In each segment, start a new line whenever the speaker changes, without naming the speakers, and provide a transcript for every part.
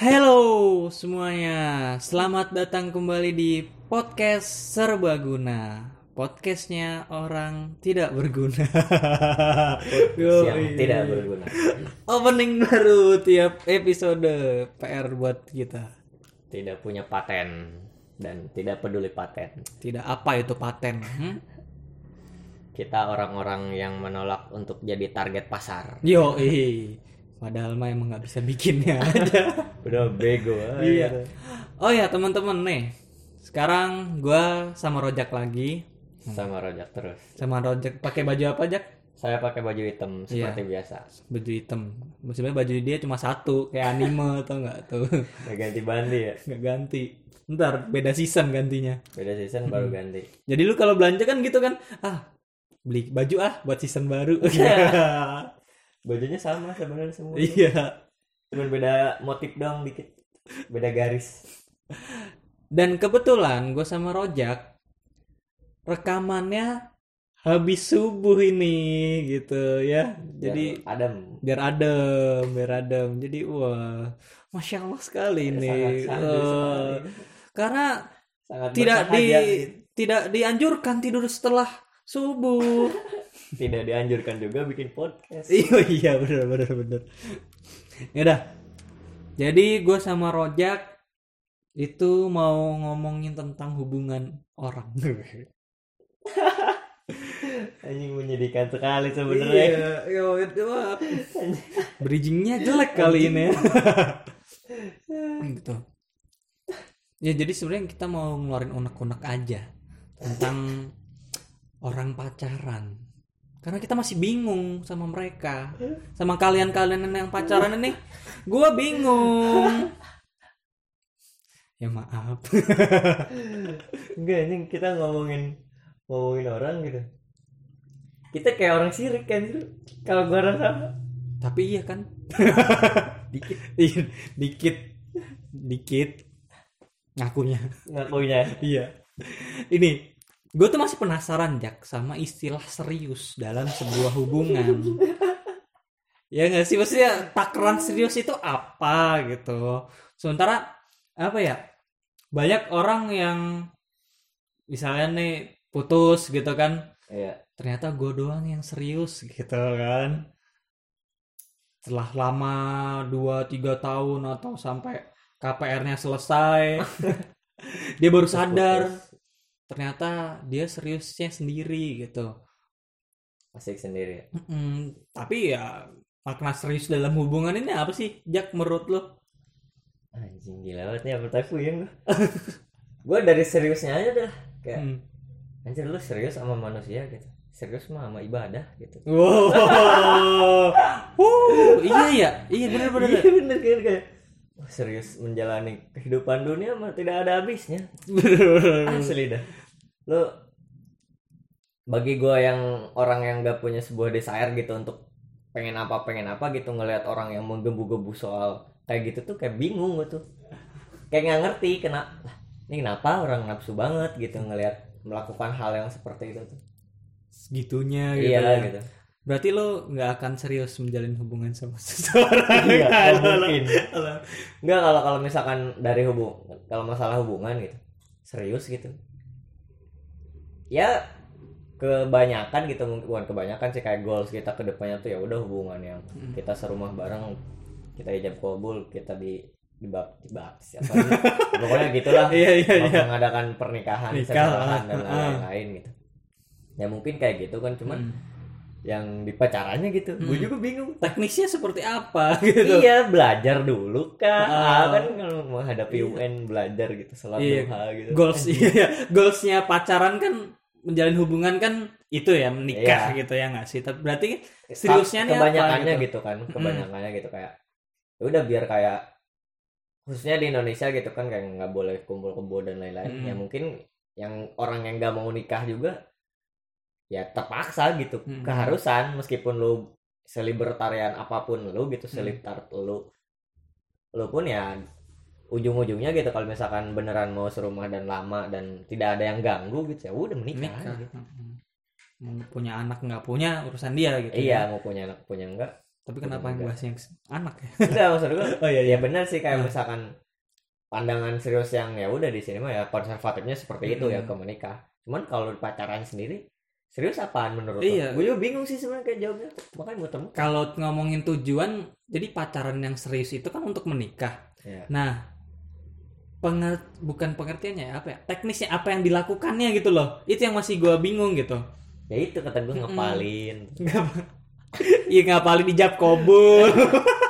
Hello semuanya, selamat datang kembali di podcast Serbaguna Podcastnya orang tidak berguna
Yang tidak berguna.
Opening baru tiap episode PR buat kita
Tidak punya paten dan tidak peduli paten.
Tidak apa itu paten hmm?
Kita orang-orang yang menolak untuk jadi target pasar.
Yo Padahal mah emang nggak bisa bikinnya aja
Udah bego. aja.
Iya. Oh ya teman-teman nih. Sekarang gua sama Rojak lagi.
Sama rojak terus.
Sama Rojak pakai baju apa, Jak?
Saya pakai baju hitam
Iya.
seperti biasa.
Baju hitam. Sebenarnya baju dia cuma satu, kayak anime atau enggak tuh.
Gak ganti bandi ya.
Nggak ganti. Ntar beda season gantinya.
Beda season baru ganti.
Jadi lu kalau belanja kan gitu kan, ah beli baju ah buat season baru.
Bajunya sama sebenarnya semua.
iya.
Cuman beda motif doang dikit. Beda garis.
Dan kebetulan gue sama Rojak rekamannya habis subuh ini gitu ya. Jadi
Biar Adam.
biar adem, biar adem. Jadi wah, masya Allah sekali ini.
Sangat sekali.
karena
Sangat
tidak di
bersahaja.
tidak dianjurkan tidur setelah subuh.
tidak dianjurkan juga bikin podcast.
iya iya benar benar benar. Ya udah. Jadi gue sama Rojak itu mau ngomongin tentang hubungan orang.
Anjing menyedihkan sekali sebenarnya.
iya, mah bridgingnya jelek kali ini. gitu. Ya jadi sebenarnya kita mau ngeluarin unek-unek aja tentang orang pacaran. Karena kita masih bingung sama mereka, sama kalian-kalian yang pacaran ini, gua bingung. Ya maaf.
Enggak, ini kita ngomongin ngomongin orang gitu. Kita kayak orang sirik kan kalau gua rasa
Tapi iya kan,
dikit
Iya, dikit, dikit ngakunya.
ngakunya.
Iya. Ini, gue tuh masih penasaran Jak sama istilah serius dalam sebuah hubungan. ya nggak sih maksudnya takaran serius itu apa gitu. Sementara apa ya? Banyak orang yang misalnya nih putus gitu kan,
Iya.
ternyata gue doang yang serius gitu kan. Setelah lama 2-3 tahun atau sampai KPR-nya selesai, dia baru sadar ternyata dia seriusnya sendiri gitu.
Asik sendiri.
Mm-mm. Tapi ya makna serius dalam hubungan ini apa sih, Jack menurut lo?
Anjing gila banget nih apa puyeng gua dari seriusnya aja dah kayak
Hmm.
anjir lu serius sama manusia gitu. Serius mah sama ibadah gitu.
Wow, Wuh, iya ya, iya benar-benar.
Iya bener kayak wah, serius menjalani kehidupan dunia mah tidak ada habisnya. Asli dah. Lu bagi gua yang orang yang gak punya sebuah desire gitu untuk pengen apa pengen apa gitu ngelihat orang yang menggebu-gebu soal kayak gitu tuh kayak bingung gue tuh kayak nggak ngerti kenapa ini kenapa orang nafsu banget gitu ngelihat melakukan hal yang seperti itu tuh
Segitunya gitu.
iya
ya.
gitu
Berarti lo nggak akan serius menjalin hubungan sama seseorang.
iya
Alah,
mungkin nggak kalau kalau misalkan dari hubung kalau masalah hubungan gitu serius gitu ya kebanyakan gitu mungkin bukan kebanyakan sih kayak goals kita ke depannya tuh ya udah hubungan yang
Hmm.
kita serumah bareng kita ijab kabul kita di di bab di bab siapa pokoknya gitulah
Iya iya iya.
mengadakan pernikahan
Nikah,
secara dan lain-lain gitu ya mungkin kayak gitu kan cuman
Hmm.
yang di pacarannya gitu gue
Hmm.
juga bingung
Teknisnya seperti apa gitu.
Iya belajar dulu
Ah.
kan kalau menghadapi
Iya.
UN belajar gitu sholat
Iya.
gitu
Goals iya, goalsnya pacaran kan menjalin hubungan kan itu ya menikah
Iya.
gitu ya nggak sih? Tapi berarti seriusnya nih apa
kebanyakannya
gitu?
gitu. kan kebanyakannya gitu kayak ya udah biar kayak khususnya di Indonesia gitu kan kayak nggak boleh kumpul kebo dan lain-lain
Mm.
ya mungkin yang orang yang nggak mau nikah juga ya terpaksa gitu
Mm.
keharusan meskipun lu selibertarian apa pun lu gitu
Mm.
selibtar lu lu pun ya ujung-ujungnya gitu kalau misalkan beneran mau serumah dan lama dan tidak ada yang ganggu gitu ya udah menikah,
Nikah.
aja gitu.
Mau punya anak nggak punya urusan dia gitu.
iya
ya.
mau punya anak punya enggak
Tapi kenapa yang bahas yang anak ya?
enggak maksud gue
Oh iya
ya benar sih kayak
Hmm.
misalkan pandangan serius yang ya udah di sini mah ya konservatifnya seperti itu ya ke menikah cuman kalau pacaran sendiri serius apaan menurut
Iya.
gue juga bingung sih sebenarnya kayak jawabnya makanya muter
Kalau ngomongin tujuan, jadi pacaran yang serius itu kan untuk menikah.
ya.
Nah, penger bukan pengertiannya ya, apa ya? Teknisnya apa yang dilakukannya gitu loh. Itu yang masih gua bingung gitu.
ya itu kata gue ngapalin
Iya ngapalin dijab kobul.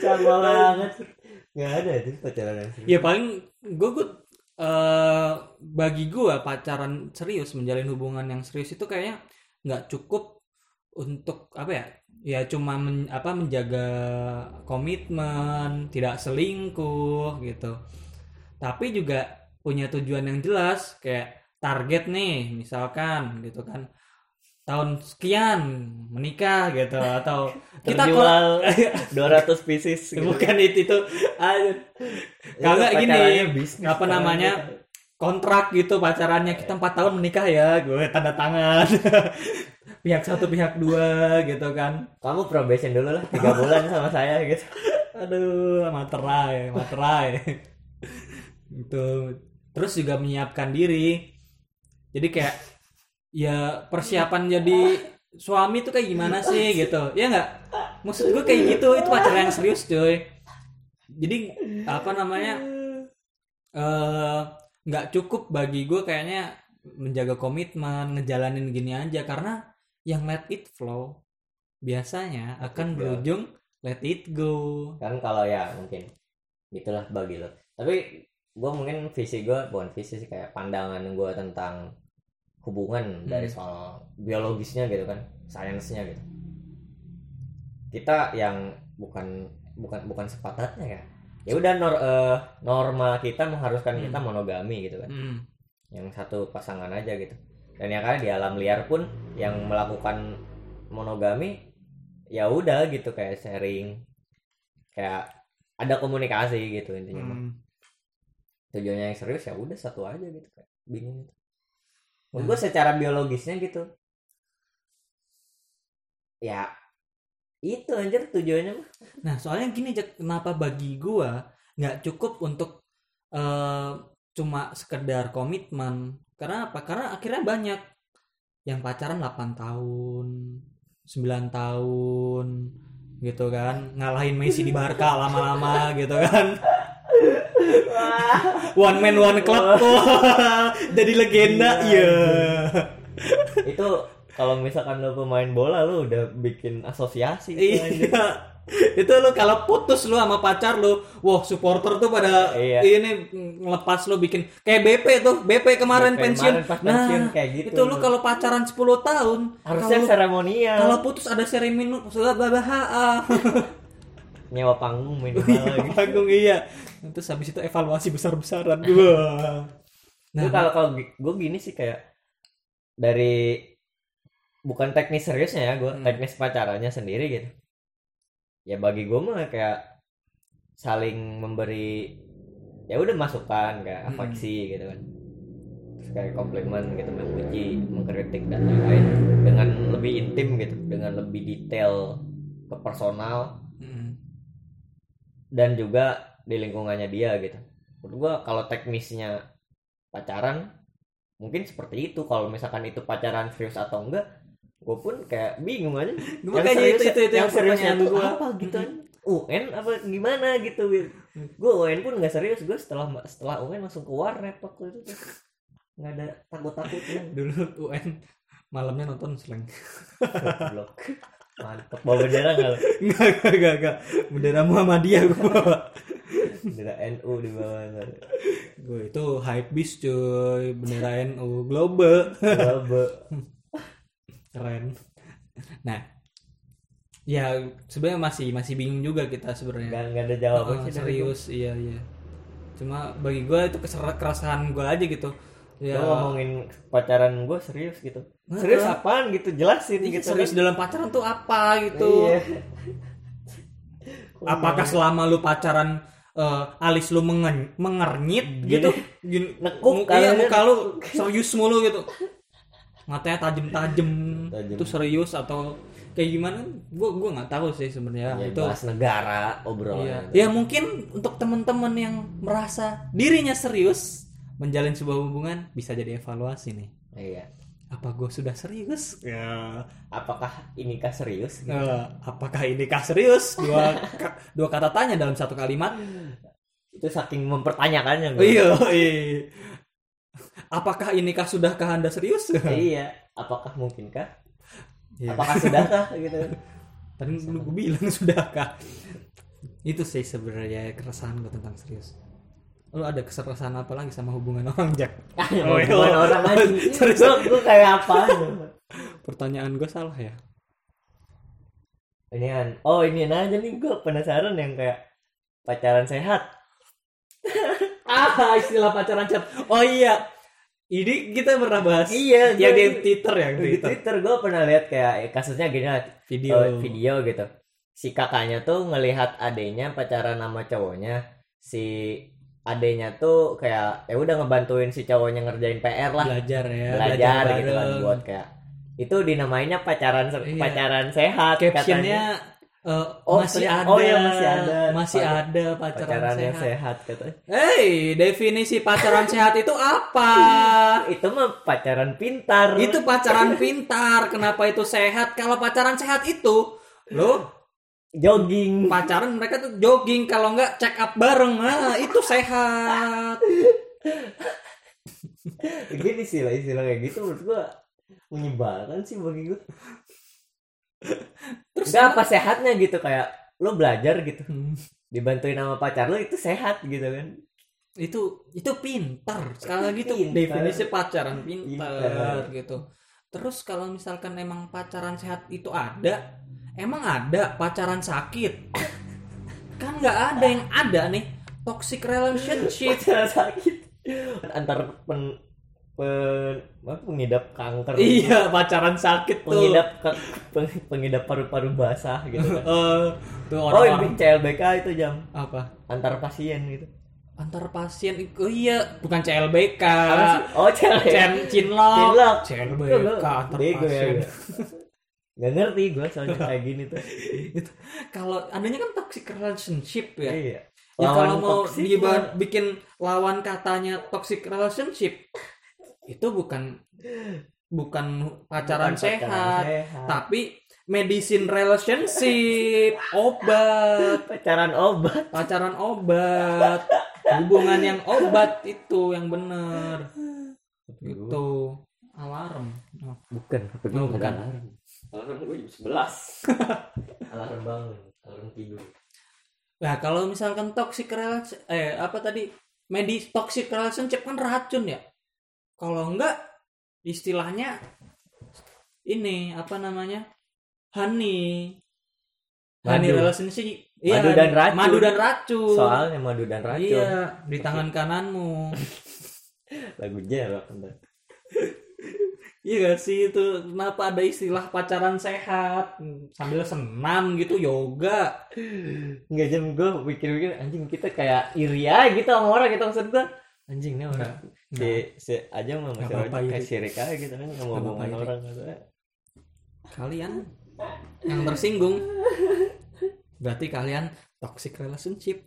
sama banget nggak ada itu pacaran yang serius
ya paling gue gue eh, bagi gue pacaran serius menjalin hubungan yang serius itu kayaknya nggak cukup untuk apa ya ya cuma men- apa menjaga komitmen tidak selingkuh gitu. Tapi juga punya tujuan yang jelas kayak target nih misalkan gitu kan. Tahun sekian menikah gitu atau kita
terjual 200 pieces gitu.
bukan itu itu. Kagak gini,
bisnis
apa namanya? kontrak gitu pacarannya. Kita empat tahun menikah ya gue tanda tangan pihak satu pihak dua gitu kan.
Kamu probation dulu lah tiga bulan sama saya gitu.
Aduh materai materai. Itu terus juga menyiapkan diri. Jadi kayak ya persiapan jadi suami tuh kayak gimana sih gitu. Ya nggak? Maksud gue kayak gitu itu pacaran yang serius cuy jadi apa namanya eh nggak cukup bagi gue kayaknya menjaga komitmen ngejalanin gini aja. Karena yang let it flow biasanya
Let
akan berujung let it go.
Kan kalau ya mungkin gitulah bagi lo. Tapi gue mungkin visi gue bukan visi sih kayak pandangan gue tentang hubungan dari
Hmm.
soal biologisnya gitu kan sainsnya gitu. Kita yang bukan bukan bukan sepatatnya ya. Ya udah nor, eh, norma kita mengharuskan
Hmm.
kita monogami gitu kan.
Mm.
yang satu pasangan aja gitu dan ya kan di alam liar pun yang melakukan monogami ya udah gitu kayak sharing kayak ada komunikasi gitu intinya mah.
Mm.
tujuannya yang serius ya udah satu aja gitu kayak bingung gitu
Hmm.
gue secara biologisnya gitu ya itu anjir tujuannya mah
Nah, soalnya gini, Jack, kenapa bagi gua nggak cukup untuk eh, cuma sekedar komitmen? Karena apa? Karena akhirnya banyak yang pacaran 8 tahun, 9 tahun gitu kan, ngalahin Messi di Barca lama-lama gitu kan. One man one club tuh. Jadi legenda, iya.
itu kalau misalkan lo pemain bola lo udah bikin asosiasi.
Iya. itu lu kalau putus lu sama pacar lu, wah supporter tuh pada
Iya.
ini ngelepas lu bikin kayak BP tuh, BP kemarin
BP
pensiun.
kemarin pas pensiun
nah,
kayak gitu.
itu lu kalau pacaran 10 tahun,
harusnya
kalau
seremonial
kalau putus ada seremoni sudah BBHA.
nyewa panggung minimal gitu.
Panggung iya. Terus habis itu evaluasi besar-besaran. Wah.
Nah,
Nah,
kalau kalau gue gini sih kayak dari bukan teknis seriusnya ya, gue
Hmm.
teknis pacarannya sendiri gitu. Ya bagi gue mah kayak saling memberi ya udah masukan kayak
Hmm.
afeksi gitu kan. Terus kayak komplimen gitu, memuji, mengkritik dan lain-lain dengan lebih intim gitu, dengan lebih detail ke personal
mm,
dan juga di lingkungannya dia gitu. Menurut gua kalau teknisnya pacaran mungkin seperti itu. Kalau misalkan itu pacaran serius atau enggak, gue pun kayak bingung aja.
Gua kayaknya itu itu itu
yang seriusnya
pertanyaan
tuh
gua.
apa gitu kan? UN apa gimana gitu gue UN pun nggak serius gue setelah setelah UN langsung ke warnet waktu itu nggak ada takut takutnya
Dulu UN malamnya nonton slang.
blok mantep bawa bendera nggak
enggak, enggak, enggak. Bendera Muhammadiyah gua bawa.
bendera NU di bawah nggak
Gue itu hype beast cuy, bendera NU global.
Bawa
Keren. Nah, ya sebenarnya masih masih bingung juga kita sebenarnya.
nggak nggak ada jawaban
Oh,
sih
serius, iya iya. Cuma bagi gue itu keresahan gue aja gitu. Ya,
Lo ngomongin pacaran gue serius gitu.
Heeh.
Serius apaan gitu? Jelasin
ini
gitu.
serius
kan.
dalam pacaran tuh apa gitu?
Iya.
Apakah selama lu pacaran eh, alis lu mengen- mengernyit
Gini.
gitu? Gini,
Nekuk
iya, muka lu serius mulu gitu. Matanya tajem-tajem.
Tajem.
Itu serius atau kayak gimana gue gue nggak tahu sih sebenarnya
Ya,
itu
bahas negara obrolan
Iya. Ya mungkin untuk teman-teman yang merasa dirinya serius menjalin sebuah hubungan bisa jadi evaluasi nih.
iya
Apa gue sudah serius? Ya.
apakah inikah serius gitu?
Eh, apakah ini kah serius? Dua ka- dua kata tanya dalam satu kalimat.
itu saking mempertanyakannya gue.
iya. Iya. Apakah ini kah sudahkah anda serius?
iya apakah mungkinkah
Iya.
apakah sudahkah gitu
Tadi lu gue bilang sudahkah? Itu sih sebenarnya keresahan gue tentang serius. Lu ada keresahan apa lagi sama hubungan orang Jack?
oh,
iya.
orang aja
Serius.
gue gue kayak apa
Pertanyaan gue salah ya?
ini kan oh ini aja nih gue penasaran yang kayak pacaran sehat
ah istilah pacaran chat oh iya ini kita pernah bahas
Iya,
yang di Twitter ya
di
Twitter
Twitter gue pernah lihat kayak kasusnya gini lah
video.
eh, video gitu. Si kakaknya tuh ngelihat adenya pacaran sama cowoknya si adenya tuh kayak ya udah ngebantuin si cowoknya ngerjain PR lah.
Belajar ya
belajar gitu kan buat kayak itu dinamainnya pacaran
Iya.
pacaran sehat katanya.
Eh,
Oh,
masih ada
oh iya, masih ada.
masih
Pacar-
ada pacaran,
pacaran yang
sehat.
sehat katanya
Hey, definisi pacaran sehat itu apa?
itu mah pacaran pintar
itu pacaran pintar. Kenapa itu sehat? Kalau pacaran sehat itu, lo
jogging
pacaran mereka tuh jogging kalau nggak check up bareng. Nah, itu sehat.
gini sih lah istilah kayak gitu menurut gua menyebalkan sih bagi gua
Terus
Nggak apa sehatnya gitu kayak lo belajar gitu
Hmm,
dibantuin sama pacar lo itu sehat gitu kan
itu itu pintar. Sekali lagi
Pintar.
definisi pacaran pintar,
Pintar.
gitu. Terus kalau misalkan emang pacaran sehat itu ada, emang ada pacaran sakit? Kan nggak ada yang ada nih toxic relationship.
pacaran sakit antar pen, pen apa, pengidap kanker
iya, pacaran sakit tuh.
pengidap ka- peng- pengidap paru-paru basah gitu kan.
Eh, tuh
oh
orang-orang
ini CLBK itu jam
apa?
antar pasien gitu
Antar pasien oh iya, bukan CLBK.
Oh CLBK
Cen Cinlok.
Cinlok.
CLBK antar
Bego ya,
pasien.
gua. Nggak ngerti gue soalnya kayak gini tuh
Itu kalau adanya kan toxic relationship ya.
iya
Ya
Lawan
kalau mau
mah.
bikin lawan katanya toxic relationship itu bukan bukan pacaran
Bukan
sehat,
pacaran sehat.
tapi medicine relationship, obat,
pacaran obat
pacaran obat, hubungan yang obat itu yang bener. Itu alarm. Oh,
bukan HP
Oh, bukan.
alarm alarm gue jam 11 alarm bangun alarm tidur
Nah, kalau misalkan toxic relationship eh apa tadi? Medis toxic relationship kan racun ya. Kalau enggak istilahnya ini apa namanya? Honey. Honey
Madu.
relationship.
Madu dan racun.
Madu dan racun.
soalnya madu dan racun
Iya, di tangan kananmu.
lagu jelak bentar.
iya gak sih itu kenapa ada istilah pacaran sehat sambil senam gitu yoga.
nggak jam gue pikir-pikir anjing kita kayak iri aja gitu sama orang gitu maksud gue anjing nih orang si, si aja mah orang kayak
iri.
sirik aja gitu kan
iri.
orang gitu
Kalian yang tersinggung berarti kalian toxic relationship.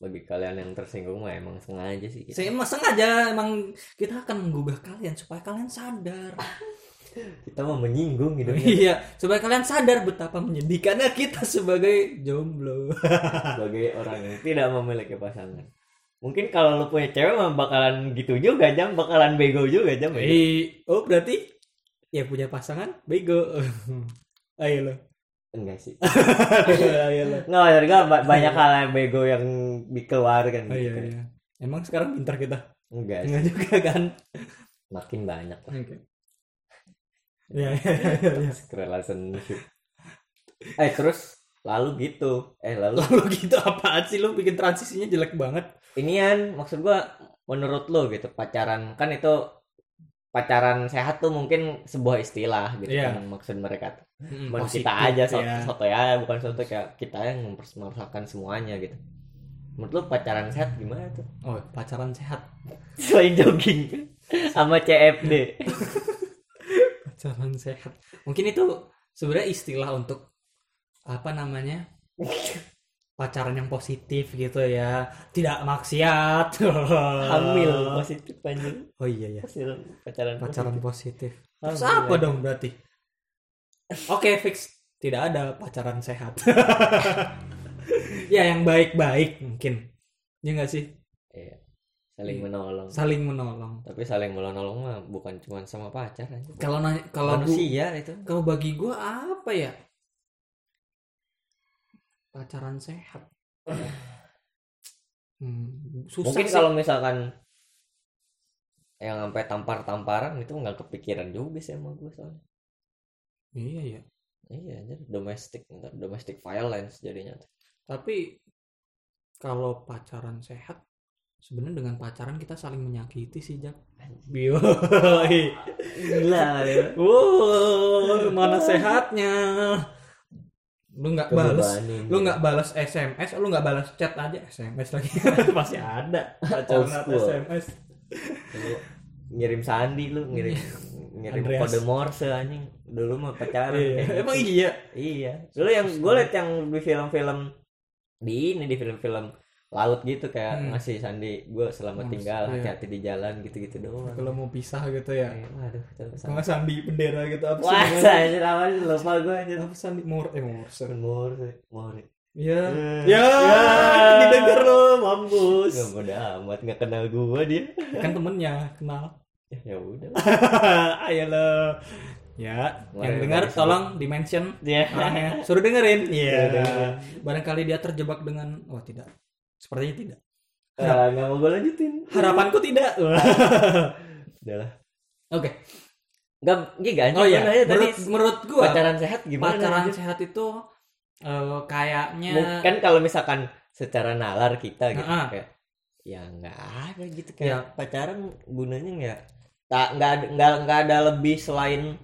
bagi kalian yang tersinggung mah emang sengaja sih kita,
Saya emang sengaja emang kita akan menggugah kalian supaya kalian sadar.
Kita mau menyinggung gitu
iya, supaya kalian sadar betapa menyedihkannya kita sebagai jomblo.
sebagai orang yang tidak memiliki pasangan mungkin kalau lu punya cewek mah bakalan gitu juga jam bakalan bego juga jam ya.
Oh berarti ya punya pasangan bego. Ayo lo.
enggak sih
Ayo lo.
nggak ba- banyak hal yang bego yang dikeluarkan
Oh, iya,
gitu.
iya. Emang sekarang pintar kita?
enggak
Enggak juga kan?
makin banyak lah
Oke. Ya, ya, ya, ya.
toxic relationship eh terus lalu gitu eh lalu
Lalu gitu apaan sih lu bikin transisinya jelek banget?
inian maksud gua menurut lo gitu pacaran kan itu pacaran sehat tuh mungkin sebuah istilah gitu
Iya.
kan maksud mereka tuh
Hmm, positif,
kita aja so,
ya.
soto ya bukan soto kayak kita yang mempersemasakan semuanya gitu menurut lo pacaran sehat gimana tuh
Oh, pacaran sehat.
selain jogging sama CFD
pacaran sehat. Mungkin itu sebenarnya istilah untuk apa namanya pacaran yang positif gitu ya. Tidak maksiat.
Hamil positif anjing.
Oh iya ya
pacaran
pacaran
positif.
positif. Terus apa dong berarti? Oke fix. Tidak ada pacaran sehat. Ya yang baik-baik mungkin. Ya nggak sih?
Iya. Saling menolong.
Saling menolong.
Tapi saling menolong mah bukan cuma sama pacar aja.
Kalau nanya kalau gua-
manusia itu.
kalau bagi gua apa ya? Pacaran sehat. Hmm, susah
mungkin
sih.
kalau misalkan yang sampai tampar-tamparan itu nggak kepikiran juga sih sama gue soalnya.
Iya ya
iya jadi domestic ntar domestic violence jadinya
tapi kalau pacaran sehat sebenarnya dengan pacaran kita saling menyakiti sih Jak Bio
gila ya.
Wow mana sehatnya? Lu nggak balas
Kebebanin
lu nggak balas SMS lu nggak balas chat aja SMS lagi? Pasti ada. Pacaran. SMS
Lu ngirim sandi lu ngirim ngirim
Andreas.
kode Morse anjing. Dulu mah pacaran
iya.
kayak gitu.
emang iya?
Iya. Dulu yang gue liat yang di film-film di ini di film-film laut gitu kayak
Hmm.
ngasih sandi gue selamat
Mas,
tinggal
iya.
hati-hati di jalan gitu-gitu doang
kalau mau pisah gitu ya
Eh, waduh itu
Kalau nggak sandi bendera gitu apa
Wah, saya lama lupa gue aja.
apa sandi mor eh morse
Morse, Morse.
ya
Ya,
ya didengar lo mampus
Gak bodo amat, gak kenal gue dia.
kan temennya kenal
Ya udah.
ayo lo ya
Boleh,
yang dengar tolong di mention
Ya.
orangnya suruh dengerin iya
Suruh dengerin.
barangkali dia terjebak dengan oh tidak sepertinya tidak
Ah, Gak mau gue lanjutin.
harapanku tidak
Udah lah.
oke
Gak, gak
oh iya
nanya tadi
menurut menurut gua
pacaran sehat gimana?
pacaran
lanjut?
sehat itu eh, kayaknya
Mu- Kan kalau misalkan secara nalar kita gitu
Heeh.
kayak ya nggak ada gitu
Ya.
kayak pacaran gunanya nggak tak nggak ada nggak nggak ada lebih selain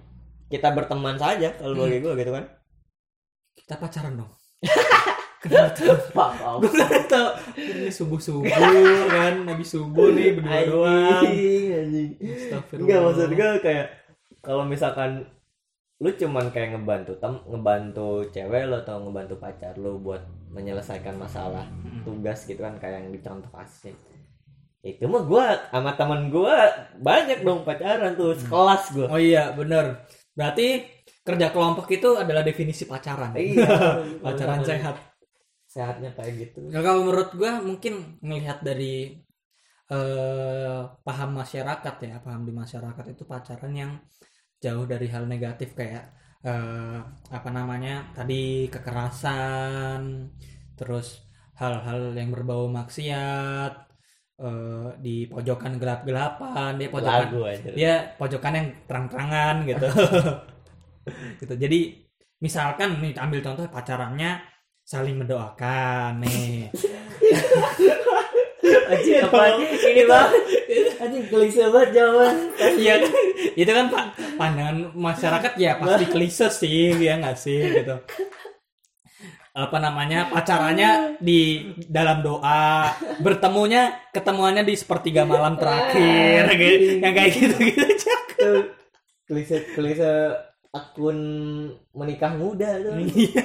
kita berteman saja kalau
Hmm.
bagi gue gitu kan
kita pacaran dong gue nggak tahu ini subuh subuh kan. Habis subuh nih berdua doang.
anjing. Enggak maksud gue kayak kalau misalkan lu cuman kayak ngebantu tem ngebantu cewek lo atau ngebantu pacar lu buat menyelesaikan masalah tugas gitu kan kayak yang dicontoh kasusnya itu mah gua sama teman gua banyak dong pacaran tuh sekelas gua.
Oh iya bener. Berarti kerja kelompok itu adalah definisi pacaran.
Iya
pacaran sehat
sehatnya kayak gitu.
Nah, kalau menurut gua mungkin melihat dari eh, paham masyarakat ya paham di masyarakat itu pacaran yang jauh dari hal negatif kayak eh, apa namanya tadi kekerasan terus hal-hal yang berbau maksiat eh, di pojokan gelap-gelapan dia pojokan
lagu aja.
dia pojokan yang terang-terangan gitu. Gitu. Jadi misalkan nih ambil contoh pacarannya saling mendoakan nih.
Anjing apa aja ini banget anjing klise banget jawaban.
Iya kan? itu kan pa- pandangan masyarakat ya pasti klise sih ya nggak sih gitu. Apa namanya pacarannya di dalam doa bertemunya ketemuannya di sepertiga malam terakhir gitu yang kayak gitu gitu
klise klise akun menikah muda tuh.
Iya.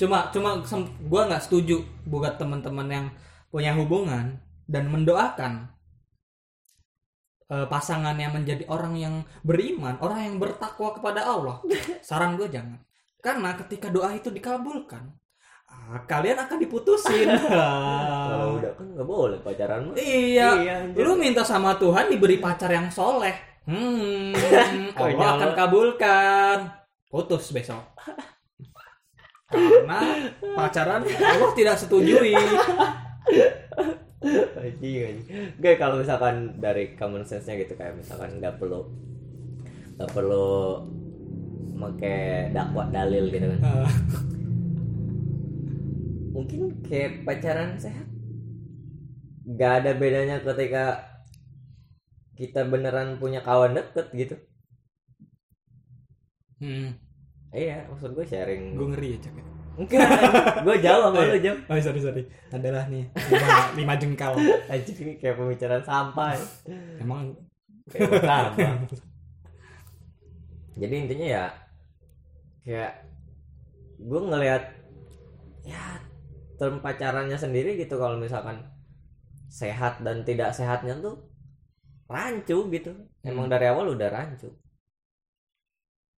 Cuma cuma gua nggak setuju buat teman-teman yang punya hubungan dan mendoakan eh, pasangannya menjadi orang yang beriman, orang yang bertakwa kepada Allah. Saran gue jangan. Karena ketika doa itu dikabulkan, ah, kalian akan diputusin.
kalau udah kan nggak boleh pacaran mah
iya,
anjir.
lu minta sama Tuhan diberi pacar yang soleh. Hmm, Allah akan kabulkan. Putus besok. Karena pacaran Allah tidak setujui.
anjing anjing. Gak kalau misalkan dari common sense nya gitu kayak misalkan nggak perlu nggak perlu pakai dakwah dalil gitu kan.
Ah,
mungkin kayak pacaran sehat. Nggak ada bedanya ketika kita beneran punya kawan deket gitu.
Hmm,
iya maksud gue sharing
gue ngeri ya cek.
enggak gue jauh sama lu jam
Oh sorry sorry. Adalah nih lima, lima jengkal.
anjing ini kayak pembicaraan sampah ya.
Emang
kayak martabak jadi intinya ya kayak gue ngelihat ya term pacarannya sendiri gitu kalau misalkan sehat dan tidak sehatnya tuh rancu gitu emang
Hmm.
dari awal udah rancu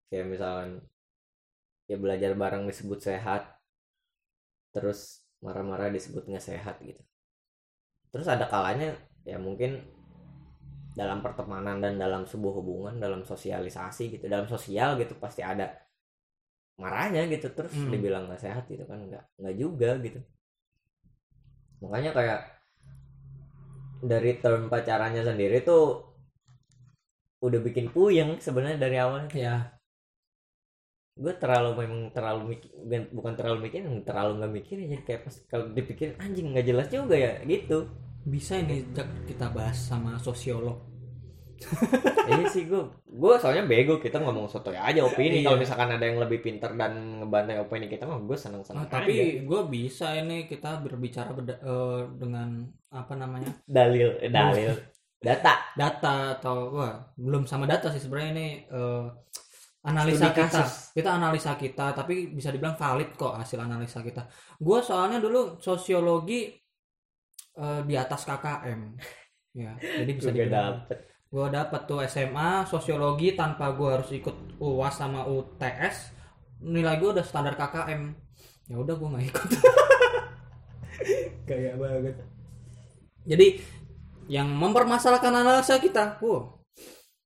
kayak misalkan ya belajar bareng disebut sehat. Terus marah-marah disebut nggak sehat gitu. Terus ada kalanya ya mungkin dalam pertemanan dan dalam sebuah hubungan dalam sosialisasi gitu dalam sosial gitu pasti ada marahnya gitu. Terus
Hmm.
dibilang nggak sehat gitu kan nggak nggak juga gitu. Makanya kayak dari term pacarannya sendiri tuh udah bikin puyeng sebenarnya dari awal
ya
gue terlalu memang terlalu mikir bukan terlalu mikir terlalu nggak mikir jadi kayak pas kalau dipikir anjing nggak jelas juga ya gitu.
Bisa ini kita bahas sama sosiolog.
Iya sih gue gue soalnya bego kita ngomong soto aja opini.
Iya.
kalau misalkan ada yang lebih pinter dan ngebantai opini kita mah gue seneng seneng
Nah, tapi gue bisa ini kita berbicara berda- eh, dengan apa namanya?
Dalil eh, dalil. Data.
Data atau wah belum sama data sih sebenarnya ini eh, analisa
Studi
kita.
kasus.
kita analisa kita tapi bisa dibilang valid kok hasil analisa kita. Gue soalnya dulu sosiologi eh, di atas KKM ya jadi bisa dibilang
dapet.
gue dapat tuh SMA sosiologi tanpa gue harus ikut UAS sama UTS nilai gue udah standar KKM ya udah gue nggak ikut. Kayak banget. Jadi yang mempermasalahkan analisa kita wow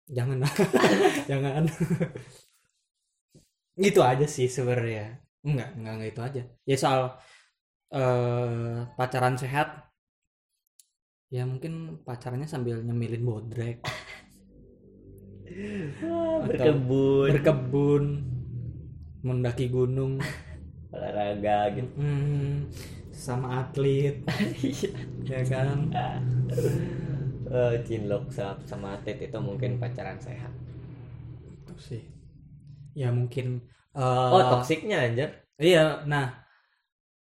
jangan jangan gitu aja sih sebenarnya. Enggak enggak enggak itu aja. Ya soal eh, pacaran sehat ya mungkin pacarnya sambil nyemilin bodrek.
Ah, berkebun.
berkebun mendaki gunung.
Olahraga gitu.
Hmm, sama atlet. Ya kan?
Eh, cinlok sama, sama atlet itu mungkin pacaran sehat.
Itu sih ya mungkin eh,
oh toksiknya anjir.
iya nah.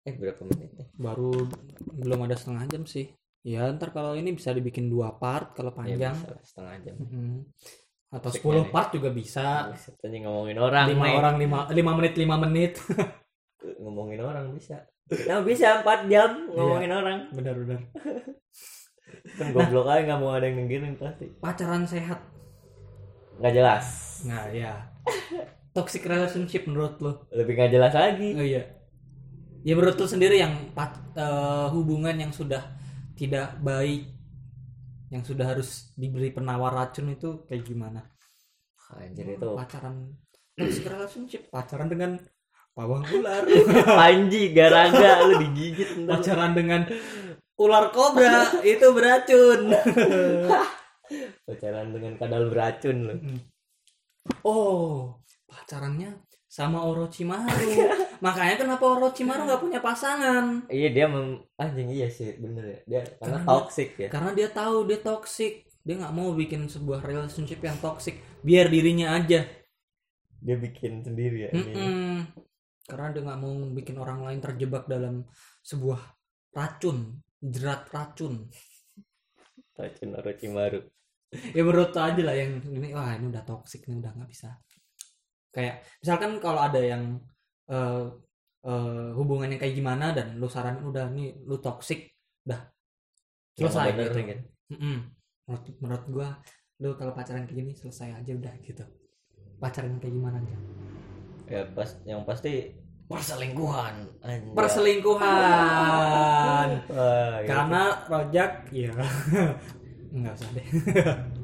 Eh berapa menit
baru belum ada setengah jam sih. Ya ntar kalau ini bisa dibikin dua part kalau
ya,
panjang.
bisa lah, setengah jam.
Mm. atau
Musiknya
10
nih.
part juga bisa.
Bisa tadi ngomongin orang
lima
nih.
orang lima lima menit lima menit.
Ngomongin orang bisa. Nah bisa 4 jam ngomongin
Iya.
orang.
Benar benar.
Kan goblok aja nggak mau ada yang dengerin pasti.
Pacaran sehat.
Nggak jelas.
Nah ya toxic relationship menurut lo?
Lebih nggak jelas lagi.
Oh iya. Ya menurut lo sendiri yang pat- eh, hubungan yang sudah tidak baik yang sudah harus diberi penawar racun itu kayak gimana?
Anjir itu
pacaran toxic relationship pacaran dengan pawang ular.
Panji garaga lu digigit ntar.
pacaran dengan ular kobra itu beracun.
Pacaran dengan kadal beracun lu.
Oh pacarannya sama Orochimaru makanya kenapa Orochimaru nggak punya pasangan?
Iya dia mem... anjing iya sih bener ya. Dia karena
Karena dia-
toxic ya.
karena dia tahu dia toxic. Dia nggak mau bikin sebuah relationship yang toxic. Biar dirinya aja.
Dia bikin sendiri ya ini.
Mm-mm. karena dia nggak mau bikin orang lain terjebak dalam sebuah racun jerat racun.
Racun Orochimaru
ya menurut aja lah yang ini wah ini udah toxic nih udah nggak bisa kayak misalkan kalau ada yang eh eh, hubungannya kayak gimana dan lu saranin udah nih lu toxic udah selesai gitu. Mm-mm. menurut menurut gua lu kalau pacaran kayak gini selesai aja udah gitu pacaran kayak gimana aja
ya pas yang pasti perselingkuhan anjay.
perselingkuhan
Wah, gitu.
karena rojak ya nggak usah deh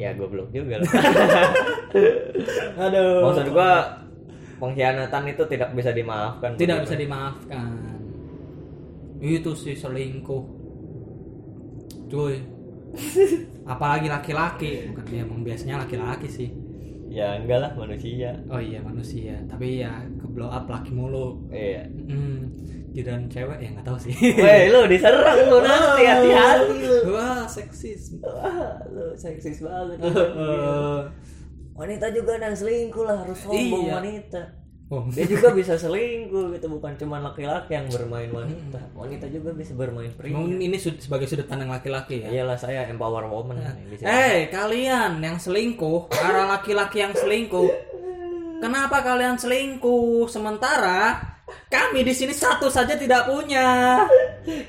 ya goblok juga lah.
Aduh.
Maksud gua pengkhianatan itu tidak bisa dimaafkan
tidak bisa dimaafkan. Itu sih selingkuh. Cuy. Apalagi laki-laki. Bukan ya emang biasanya laki-laki sih.
Ya enggak lah manusia.
Oh iya manusia. Tapi ya ke blow up laki mulu.
Iya.
Hmm, jiran cewek ya nggak tahu sih
Weh lu diserang lu nanti hati-hati lu
wah seksis
Wah, lu seksis banget
Eh,
wanita juga yang selingkuh lah harus sombong
Iya.
wanita
Oh,
dia juga bisa selingkuh gitu bukan cuma laki-laki yang bermain wanita wanita juga bisa bermain pria
Emang ini sud- sebagai sudut pandang laki-laki ya.
iyalah saya empower woman sini.
Eh, kalian yang selingkuh, para laki-laki yang selingkuh. Kenapa kalian selingkuh? Sementara kami di sini satu saja tidak punya.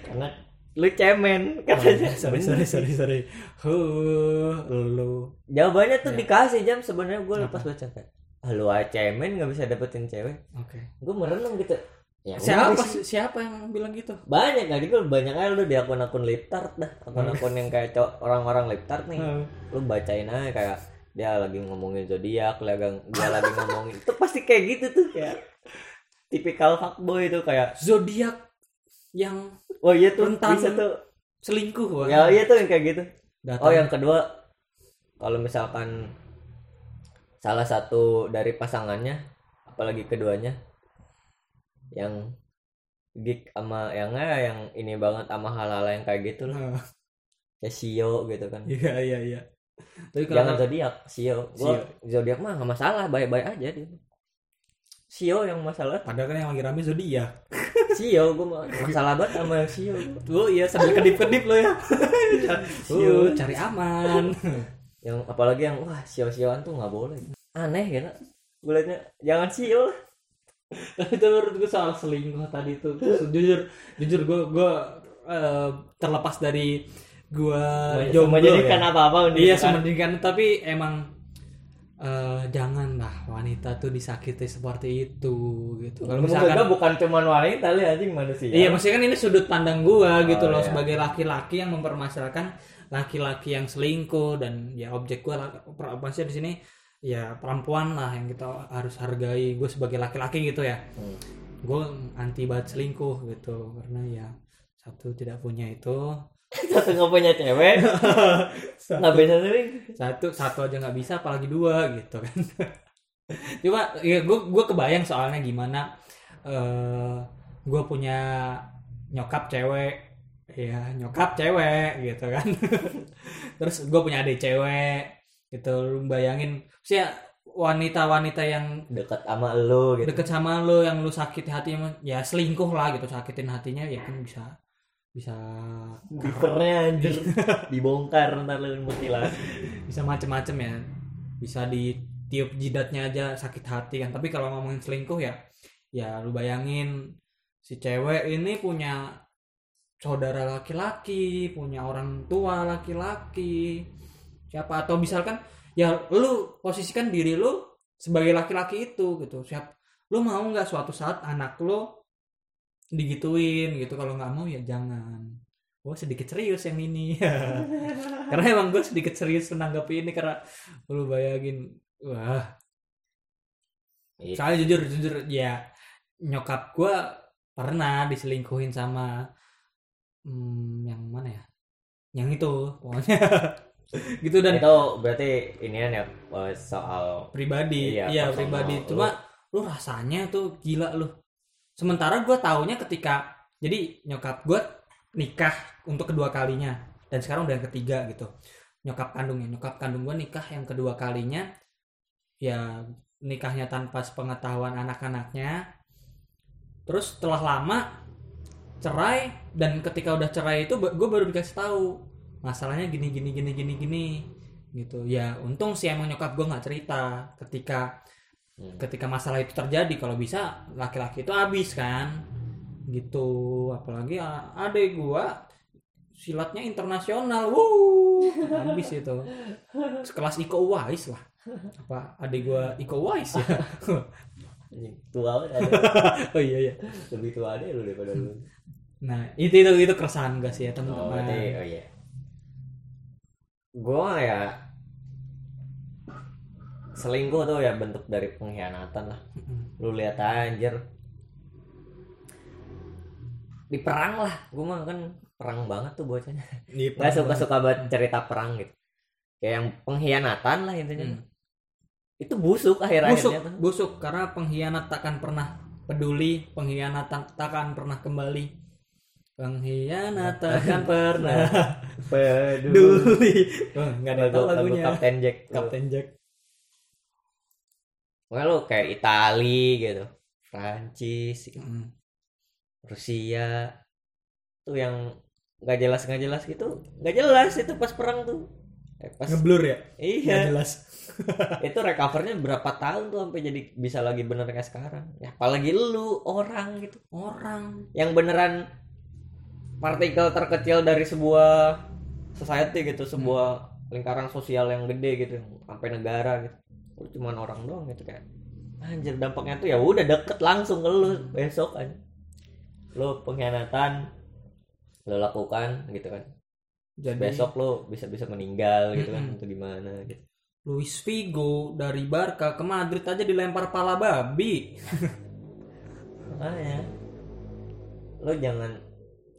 karena lu cemen katanya
sorry, sorry, sorry, sorry. Huh, lu.
jawabannya
Ya.
tuh dikasih jam sebenarnya gue lepas baca kan ah, lu cemen nggak bisa dapetin cewek
Oke.
gue merenung gitu ya
Siapa
sih.
siapa yang bilang gitu?
banyak kan gue banyak aja lu di akun-akun liptart dah akun-akun yang kayak orang-orang liptart nih
Hmm.
lu bacain aja kayak dia lagi ngomongin zodiak dia lagi ngomongin itu pasti kayak gitu tuh kayak tipikal fuckboy itu kayak
Zodiak yang
oh iya tuh
Rentan.
bisa tuh
selingkuh. Wak.
ya iya tuh yang kayak gitu
Datang.
oh yang kedua kalau misalkan salah satu dari pasangannya apalagi keduanya yang geek sama yang eh, yang ini banget sama hal-hal yang kayak gitu lah
Nah,
kayak sio gitu kan
Iya, iya, iya. Tapi
jangan zodiak sio gua zodiak mah nggak masalah baik-baik aja dia sio yang masalah
padahal kan yang lagi rame zodiak.
sio gua mah masalah banget sama yang sio
Tuh, iya sambil kedip-kedip lo ya.
Sio.
Tuh, cari aman.
yang apalagi yang wah sio-sioan tuh nggak boleh aneh gitu gue liatnya jangan sio lah
Tapi itu menurut gue soal selingkuh tadi tuh jujur jujur gue gue eh, terlepas dari gue jomblo
menjadikan
ya.
apa-apa
Iya
menjadikan-
menjadikan tapi emang eh janganlah wanita tuh disakiti seperti itu gitu. Kalau misalkan
bukan cuma wanita li anjing manusia.
Iya, maksudnya kan ini sudut pandang gua gitu
Oh,
loh
iya.
sebagai laki-laki yang mempermasalahkan laki-laki yang selingkuh dan ya objek gua lah- maksudnya di sini ya perempuan lah yang kita harus hargai. Gue sebagai laki-laki gitu ya.
Hmm.
gue anti banget selingkuh gitu. Karena ya satu tidak punya itu.
Satu nggak punya cewek. Nggak bisa sering
satu satu aja nggak bisa apalagi dua gitu kan cuma ya gue gue kebayang soalnya gimana eh gue punya nyokap cewek ya nyokap cewek gitu kan. Terus gue punya adik cewek gitu. Lu bayangin sih wanita-wanita yang
dekat sama lo gitu.
deket sama lo yang lu sakit hatinya ya selingkuh lah gitu. Sakitin hatinya ya kan bisa bisa
givernya anjir dibongkar ntar lu mutilasi
bisa macem-macem ya. Bisa ditiup jidatnya aja sakit hati kan. Tapi kalau ngomongin selingkuh ya ya lu bayangin si cewek ini punya saudara laki-laki punya orang tua laki-laki. Siapa? Atau misalkan ya lu posisikan diri lu sebagai laki-laki itu gitu. Siap lu mau nggak suatu saat anak lu digituin gitu? Kalau nggak mau ya jangan. Gue sedikit serius yang ini. Karena emang gue sedikit serius menanggapi ini karena lu bayangin wah.
Iya.
soalnya jujur jujur ya nyokap gue pernah diselingkuhin sama hmm, yang mana ya? Yang itu pokoknya. Gitu dan
itu berarti ini ya eh, soal
pribadi.
Iya,
iya, pribadi. Cuma lu rasanya tuh gila lu. Sementara gue taunya ketika jadi nyokap gue nikah untuk kedua kalinya. Dan sekarang udah yang ketiga gitu. Nyokap kandungnya nyokap kandung gue nikah yang kedua kalinya ya nikahnya tanpa sepengetahuan anak-anaknya. Terus setelah lama cerai dan ketika udah cerai itu gue baru dikasih tahu masalahnya gini gini gini gini gini gitu. Ya untung sih emang nyokap gue nggak cerita ketika
Hmm.
ketika masalah itu terjadi. Kalau bisa laki-laki itu habis kan gitu. Apalagi adek gua silatnya internasional. Wuh habis itu. Sekelas Iko Uwais lah apa adek gua Iko Uwais ya?
Tua ada.
Oh iya iya.
Lebih tua deh lu daripada lu.
Nah itu itu itu keresahan gak sih ya
oh
teman-teman
berarti oh iya. Gua ya selingkuh tuh ya bentuk dari pengkhianatan lah. Lu lihat anjir. Di perang lah gue mah kan perang banget tuh bocahnya. Nggak suka suka banget. cerita perang gitu. Kayak yang pengkhianatan lah intinya.
Hmm.
Itu busuk akhir
busuk
akhirnya tuh.
busuk. Karena pengkhianat takkan pernah peduli pengkhianat tak- takkan pernah kembali. Pengkhianat takkan pernah
peduli.
Nggak ada tahu
lagu, lagu
lagunya.
Kapten Jack
Kapten Jack.
Pokoknya lo kayak Itali gitu. Prancis gitu.
Mm.
Rusia. Tuh yang nggak jelas nggak jelas gitu nggak jelas itu pas perang tuh eh, pas
ngeblur ya?
Iya.
Nggak jelas.
Itu recovernya berapa tahun tuh sampai jadi bisa lagi bener kayak sekarang? Ya apalagi lu orang gitu.
Orang.
Yang beneran partikel terkecil dari sebuah society gitu sebuah lingkaran sosial yang gede gitu sampai negara gitu. Lu cuman orang doang gitu kayak anjir dampaknya tuh ya udah deket langsung ke lu besok kan lu pengkhianatan lu lakukan gitu kan
jadi
besok lu bisa bisa meninggal gitu kan atau gimana gitu.
Luis Figo dari Barca ke Madrid aja dilempar pala babi.
Makanya lo jangan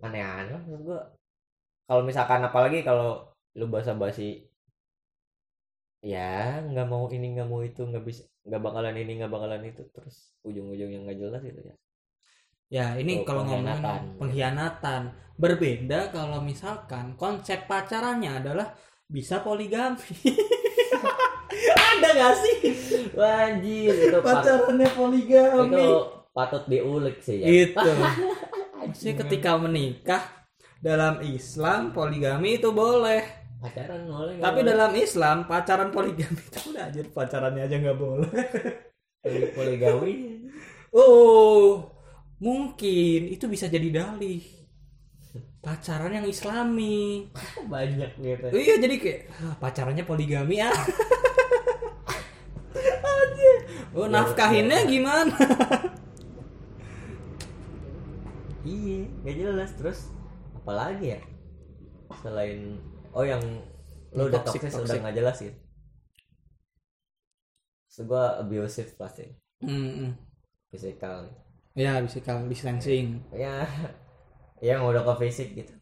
aneh-aneh maksud gua. Kalau misalkan apalagi kalau lu basa-basi ya nggak mau ini nggak mau itu nggak bisa nggak bakalan ini nggak bakalan itu terus ujung-ujungnya nggak jelas gitu ya
ya ini
Oh,
kalau ngomongin
pengkhianatan.
pengkhianatan. Berbeda kalau misalkan konsep pacarannya adalah bisa poligami. Ada gak sih?
Wajib itu pat-
pacarannya poligami.
Itu patut diulik sih ya.
Gitu. Maksudnya ketika menikah dalam Islam poligami itu boleh.
Pacaran boleh
tapi
boleh?
dalam Islam pacaran poligami itu udah aja pacarannya aja nggak boleh.
Poli- poligami.
Oh mungkin itu bisa jadi dalih. Pacaran yang islami.
Banyak gitu.
Iya jadi kayak ah, pacarannya poligami ah. Anjir. oh nafkahinnya gimana?
Iya nggak jelas. Terus apalagi ya? Selain oh yang lo udah
Toxic,
toxic, udah nggak jelas gitu. So, abusive pasti.
Hmm,
physical
ya physical distancing
ya yang udah ke fisik gitu.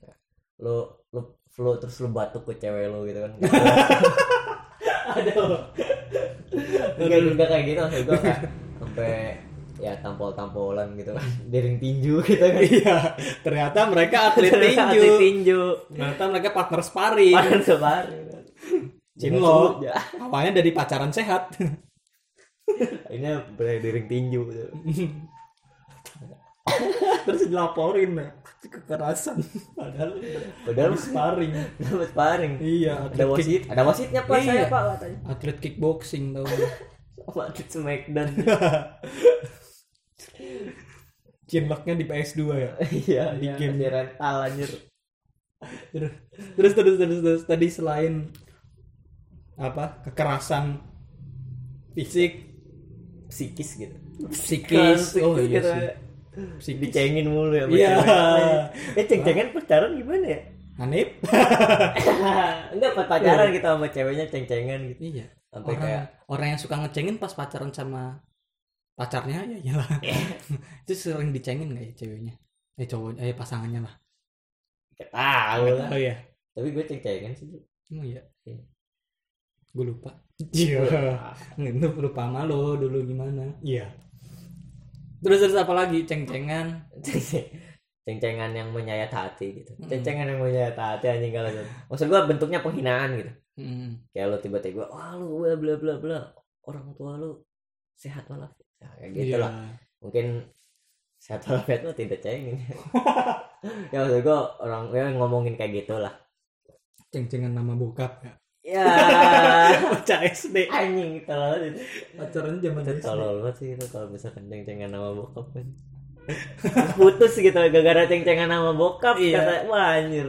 Lo lo flu terus lo batuk ke cewek lo gitu kan.
Aduh.
Enggak enggak kayak gitu maksud gua kayak sampai ya tampol-tampolan gitu kan. Diring tinju gitu kan.
Iya ternyata mereka atlet
Atlet
tinju.
tinju.
Ternyata mereka partner sparring.
Panas sebar
Cinlok.
ya.
Awalnya dari pacaran sehat.
Ini bener diring tinju gitu.
terus dilaporin nah. kekerasan. Padahal
padahal
sparring.
Dapat sparring.
Iya
ada wasit ada wasitnya pak
Iya.
saya pak katanya.
Atlet kickboxing tau
sama atlet smackdown.
Cinloknya di PS2 ya?
Iya
Di
iya
game.
di rental anjir.
Terus terus terus terus, tadi selain apa kekerasan fisik
psikis gitu.
psikis.
Kan,
oh
psikis
iya sih psikis.
Dicengin mulu ya
Iya.
eh ceng-cengan pacaran gimana ya?
Hanif?
Enggak pas pacaran gitu sama ceweknya ceng-cengan gitu.
Iya.
Sampai
orang
kayak
orang yang suka ngecengin pas pacaran sama pacarnya ya iyalah. Itu sering dicengin nggak ya ceweknya? Eh cowok eh pasangannya lah.
Kayak tahu lah.
iya
tapi gue ceng-cengan sih
oh iya.
Iya.
gue lupa. Iya. Itu lupa sama lo dulu gimana. Iya terus terus apa lagi? Ceng-cengan.
Ceng-cengan yang menyayat hati gitu.
Mm.
ceng-cengan yang menyayat hati anjing kalau gitu. maksud gue bentuknya penghinaan gitu.
Hmm.
kayak lo tiba-tiba wah lu bla bla bla bla. Orang tua lu sehat walafiat. Nah, kayak gitu
Iya.
lah mungkin sehat walafiat mah tidak cengin ya maksud gue orang ya ngomongin kayak gitu lah.
Ceng-cengan nama bokap ya
ya.
Bocah SD
anjing tolol itu
pacarannya zaman
itu
SD
tolol banget sih itu kalau misalkan ceng-cengan nama bokap kan. Putus gitu gara-gara ceng-cengan nama bokap
Iya.
kata wah anjir.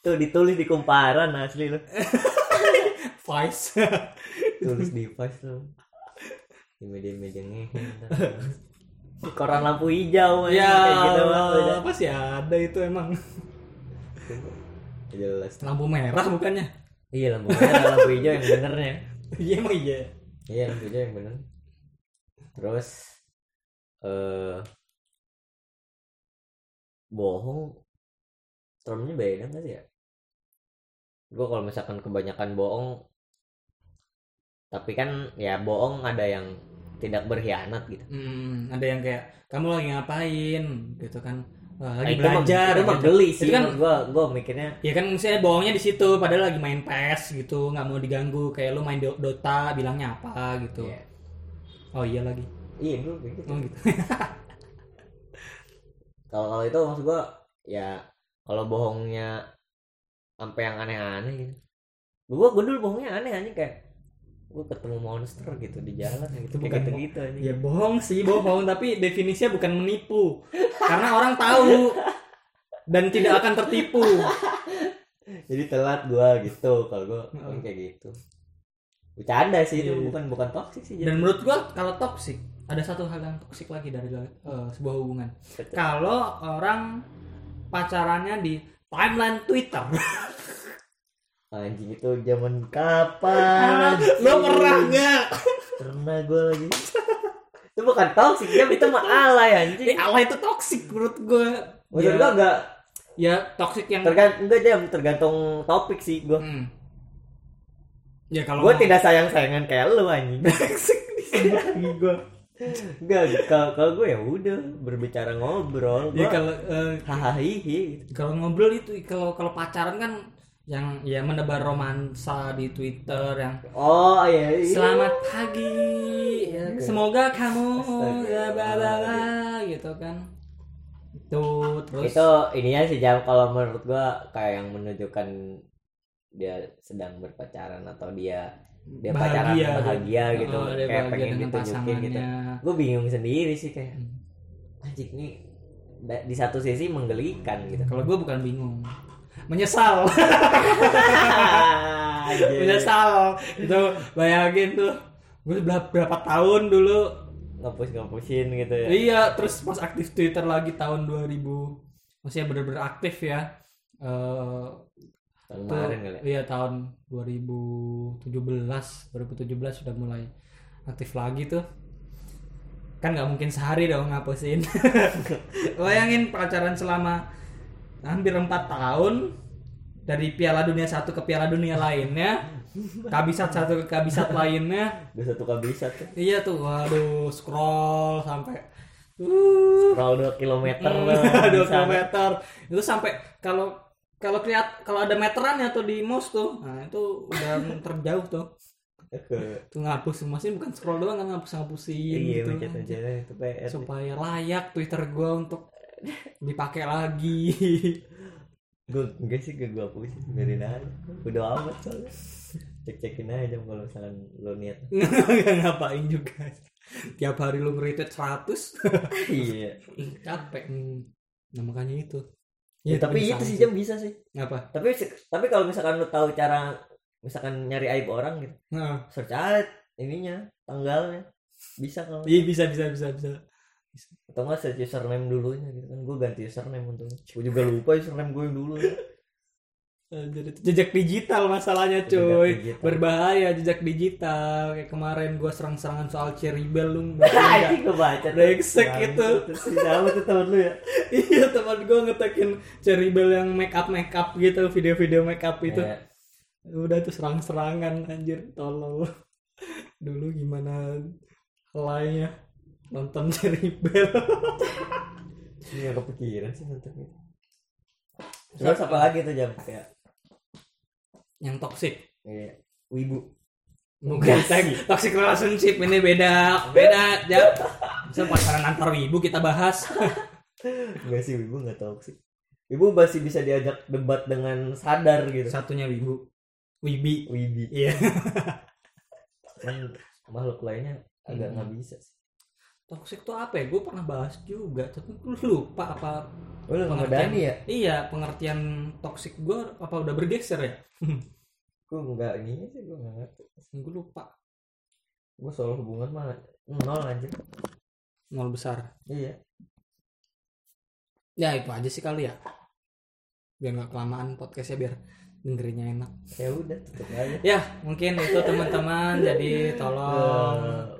Tuh ditulis di kumparan asli lu.
Vice.
Tulis di Vice tuh di media-media di koran lampu hijau
ya
kayak gitu
apa sih ada itu emang.
Jelas.
Lampu merah bukannya
iya lampu merah lampu hijau yang benernya
iya emang iya.
Iya lampu hijau yang bener. Terus eh bohong termnya beda nggak sih ya? Gue kalau misalkan kebanyakan bohong tapi kan ya bohong ada yang tidak berkhianat gitu.
Hmm, ada yang kayak kamu lagi ngapain? gitu kan Wah,
Nah,
lagi
mah-
belajar
itu mah geli sih
Itu kan
gue gue mikirnya.
Ya kan misalnya bohongnya di situ padahal lagi main PES gitu nggak mau diganggu kayak lu main Do- Dota bilangnya apa gitu.
Iya.
oh iya lagi.
Iya kayak gitu.
Oh gitu.
Kalau kalau itu maksud gua ya kalau bohongnya sampai yang aneh-aneh gitu. Gua gua dulu bohongnya aneh aneh kayak gua ketemu monster gitu di jalan gitu.
Bukan
gitu gitu aja
ya bohong sih bohong. Tapi definisinya bukan menipu. Karena orang tahu. Dan tidak akan tertipu.
Jadi telat gua gitu. Kalau gua
Heeh.
kayak gitu. Bercanda sih itu
Iya,
bukan bukan toksik sih
dan menurut gua kalau toksik ada satu hal yang toksik lagi dari eh, sebuah hubungan. Kalau orang pacarannya di timeline Twitter
anjing itu zaman kapan
lo pernah nggak?
Pernah gue lagi. Itu bukan toxic jam itu mah alay anjing.
Eh, Allah itu toksik menurut gua.
Menurut
Ya.
gue enggak
ya toksik yang
tergantung enggak jam tergantung topik sih gue
Hmm. ya kalau
gue
mau-
tidak sayang sayangan kayak lu anjing.
Gua.
Enggak kalau kalau gue ya udah berbicara ngobrol
ya
gue
kalau eh,
hahaha
kalau ngobrol itu kalau kalau pacaran kan yang ya menebar romansa di Twitter yang
oh iya, iya.
selamat pagi ya, semoga kamu
Astaga.
ya bla bla bla gitu kan. Itu terus
itu ininya sih jam kalau menurut gua kayak yang menunjukkan dia sedang berpacaran atau dia dia pacaran bahagia gitu
Oh, dia
kayak
bahagia
pengen ditunjukin gitu. gue bingung sendiri sih kayak
Hmm.
anjing nih di satu sisi menggelikan gitu.
Kalau gue bukan bingung menyesal menyesal itu bayangin tuh gue berapa, berapa tahun dulu
ngapus ngapusin gitu ya
Iya, terus pas aktif Twitter lagi tahun 2000, maksudnya bener-bener aktif ya. Eh
tahun
tuh,
kemarin kali ya.
iya tahun 2017, 2017 sudah mulai aktif lagi tuh. Kan nggak mungkin sehari dong ngapusin. Bayangin pacaran selama hampir empat tahun dari Piala Dunia satu ke Piala Dunia lainnya, kabisat satu ke kabisat lainnya,
udah satu kabisat tuh
iya tuh, waduh scroll sampai uh,
scroll 2 kilometer lah
dua kilometer. Itu sampai kalau kalau kelihat kalau ada meterannya tuh di mouse tuh nah itu udah terjauh tuh. Tuh ngapus masih bukan scroll doang kan ngapus ngapusin
iya
gitu.
mencet mencet
supaya layak Twitter gua untuk dipakai lagi.
Gue enggak sih gak gue hapusin biarin aja. Udah amat soalnya. Cek cekin aja kalau misalkan lo niat.
Nggak ngapain juga. Tiap hari lu nge-retweet 100
iya.
Capek. Hmm. nah makanya itu.
Ya, tapi itu sih jam bisa sih.
Apa?
Tapi tapi kalau misalkan lo tahu cara misalkan nyari aib orang gitu.
Nah,
search aja ininya tanggalnya. Bisa kalau
iya bisa bisa bisa bisa
atau nggak search username dulunya gitu kan. Gue ganti username untuk gue juga lupa username gue yang dulu
Jadi itu jejak digital masalahnya
Jejak
cuy.
digital.
berbahaya jejak digital. Kayak kemarin gua serang-serangan soal Cheribel lu
Anjing gue baca.
Brengsek itu.
si sama tuh temen lu ya.
Iya teman gua ngetekin Cheribel yang make up make up gitu video-video make up itu.
Ya,
udah tuh serang-serangan anjir. Tolol. Dulu gimana? Lainnya nonton Cheribel
ini gak kepikiran sih nonton itu. Terus apa lagi tuh jam? Kayak
yang toxic.
Kayak wibu.
Bukan
Gas.
toxic relationship ini beda. Beda ya bisa pacaran antar ibu kita bahas.
Enggak sih wibu nggak sih wibu masih bisa diajak debat dengan sadar gitu.
Satunya wibu. Wibi.
Wibi.
Iya.
Kan makhluk lainnya agak
Hmm.
nggak bisa sih
toxic tuh apa ya? Gue pernah bahas juga tapi gue lupa apa
oh lu ya?
Iya pengertian toxic gue apa udah bergeser ya?
Gue nggak ini sih gue nggak ngerti.
Gue lupa.
Gue soal hubungan mah nol anjir.
Nol besar.
Iya.
Ya itu aja sih kali ya. Biar nggak kelamaan podcastnya biar dengerinnya enak.
Ya udah tutup aja.
Ya mungkin itu teman-teman jadi tolong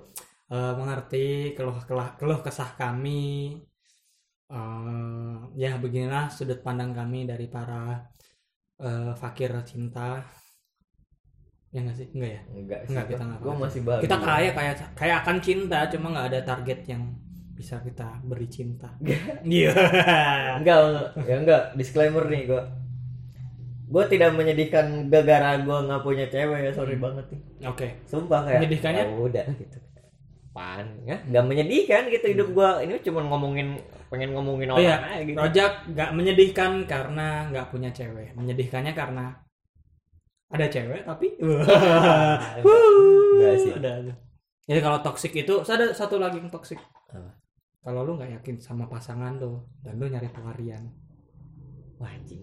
Eh,
mengerti keluh keluh keluh kesah kami. Eh, ya beginilah sudut pandang kami dari para eh, fakir cinta. Ya nggak sih? Enggak ya?
Enggak sih
Enggak, kita nggak
gue masih bahagia
kita kaya kayak kayak akan cinta cuma nggak ada target yang bisa kita beri cinta. Iya.
Enggak enggak ya enggak. Disclaimer nih gue gue tidak menyedihkan gara-gara gue nggak punya cewek ya sorry
Hmm.
banget nih.
Oke.
Sumpah kayak
Menyedihkannya?
"Ya udah gitu fun ya nggak menyedihkan gitu hidup gua ini cuma ngomongin pengen ngomongin
Oh
orang
iya,
aja gitu
Rojak nggak menyedihkan karena nggak punya cewek. Menyedihkannya karena ada cewek tapi
Nggak sih.
ada. ada. Jadi kalau toxic itu ada satu lagi yang.
Apa?
Kalau lu nggak yakin sama pasangan lu dan lu nyari pelarian,
wah anjing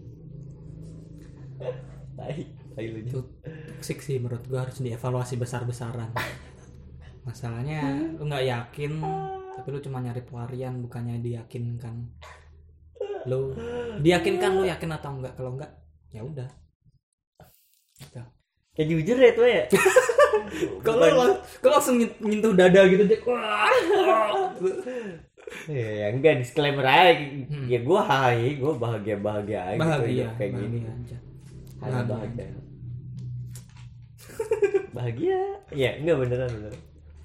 tai tai lu
itu toxic sih menurut gua harus dievaluasi besar-besaran. Masalahnya lu nggak yakin tapi lu cuma nyari pelarian bukannya diyakinkan. Lu diyakinkan lu yakin atau enggak? Kalau enggak ya udah. Gitu.
kayak jujur ya tuh ya
Kalau kalau langsung nyent- nyentuh dada gitu dia wah.
ya enggak disclaimer aja
Hmm.
ya gua hai gua bahagia bahagia aja gitu,
bahagia
hidup kayak gini
bahagia aja.
hanya
Bahagia.
bahagia bahagia ya enggak beneran beneran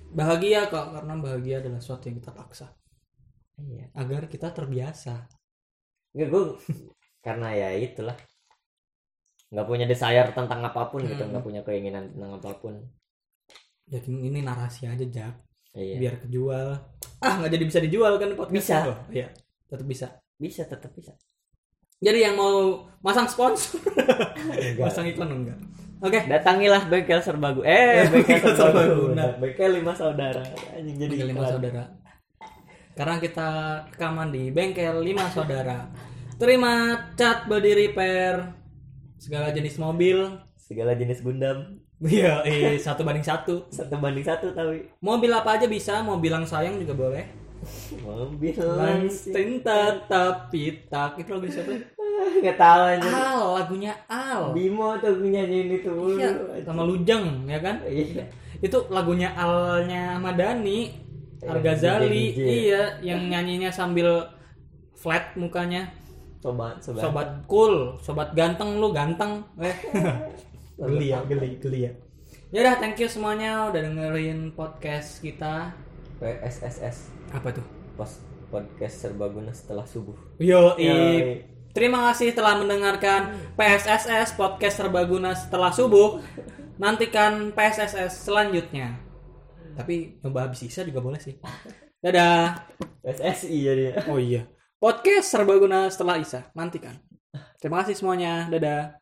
Bahagia kok karena bahagia adalah sesuatu yang kita paksa
iya
agar kita terbiasa.
enggak gua karena ya itulah nggak punya desire tentang apa pun gitu
Hmm.
nggak punya keinginan tentang apa pun
Jadi ini narasi aja Jak,
iya
biar kejual. Ah nggak jadi bisa dijual kan podcast
Bisa.
itu? Iya, tetap bisa.
bisa tetap bisa
Jadi yang mau masang sponsor, masang iklan enggak? Oke.
datangilah bengkel serbagu eh bengkel serbaguna bengkel lima saudara anjing jadi
Bengkel lima saudara. Karena kita rekaman di bengkel lima saudara. Terima cat body repair segala jenis mobil.
segala jenis Gundam
Iya, eh, satu banding satu.
satu banding satu tapi
Mobil apa aja bisa, mau bilang sayang juga boleh.
mobil
Langsung tapi tak itu lagu siapa?
nggak tahu aja
Al, lagunya Al.
Bimo tuh nyanyiin itu
Iya, sama Lujeng ya kan?
Iya.
Itu lagunya Alnya Madani,
Yang
Al Ghazali,
DJ.
iya, yang nyanyinya sambil flat mukanya.
sobat sobat,
Sobat cool, sobat ganteng lu ganteng. Eh. geli ya, geli, geli ya. Ya udah, thank you semuanya udah dengerin podcast kita.
PSSS
Apa tuh?
pos podcast serbaguna setelah subuh
Yo,
Yoi.
Terima kasih telah mendengarkan PSSS podcast serbaguna setelah subuh. Nantikan PSSS selanjutnya. Tapi nyoba habis isa juga boleh sih. Dadah.
PSSI jadi
Oh iya. Podcast serbaguna setelah isa. Nantikan. Terima kasih semuanya. Dadah.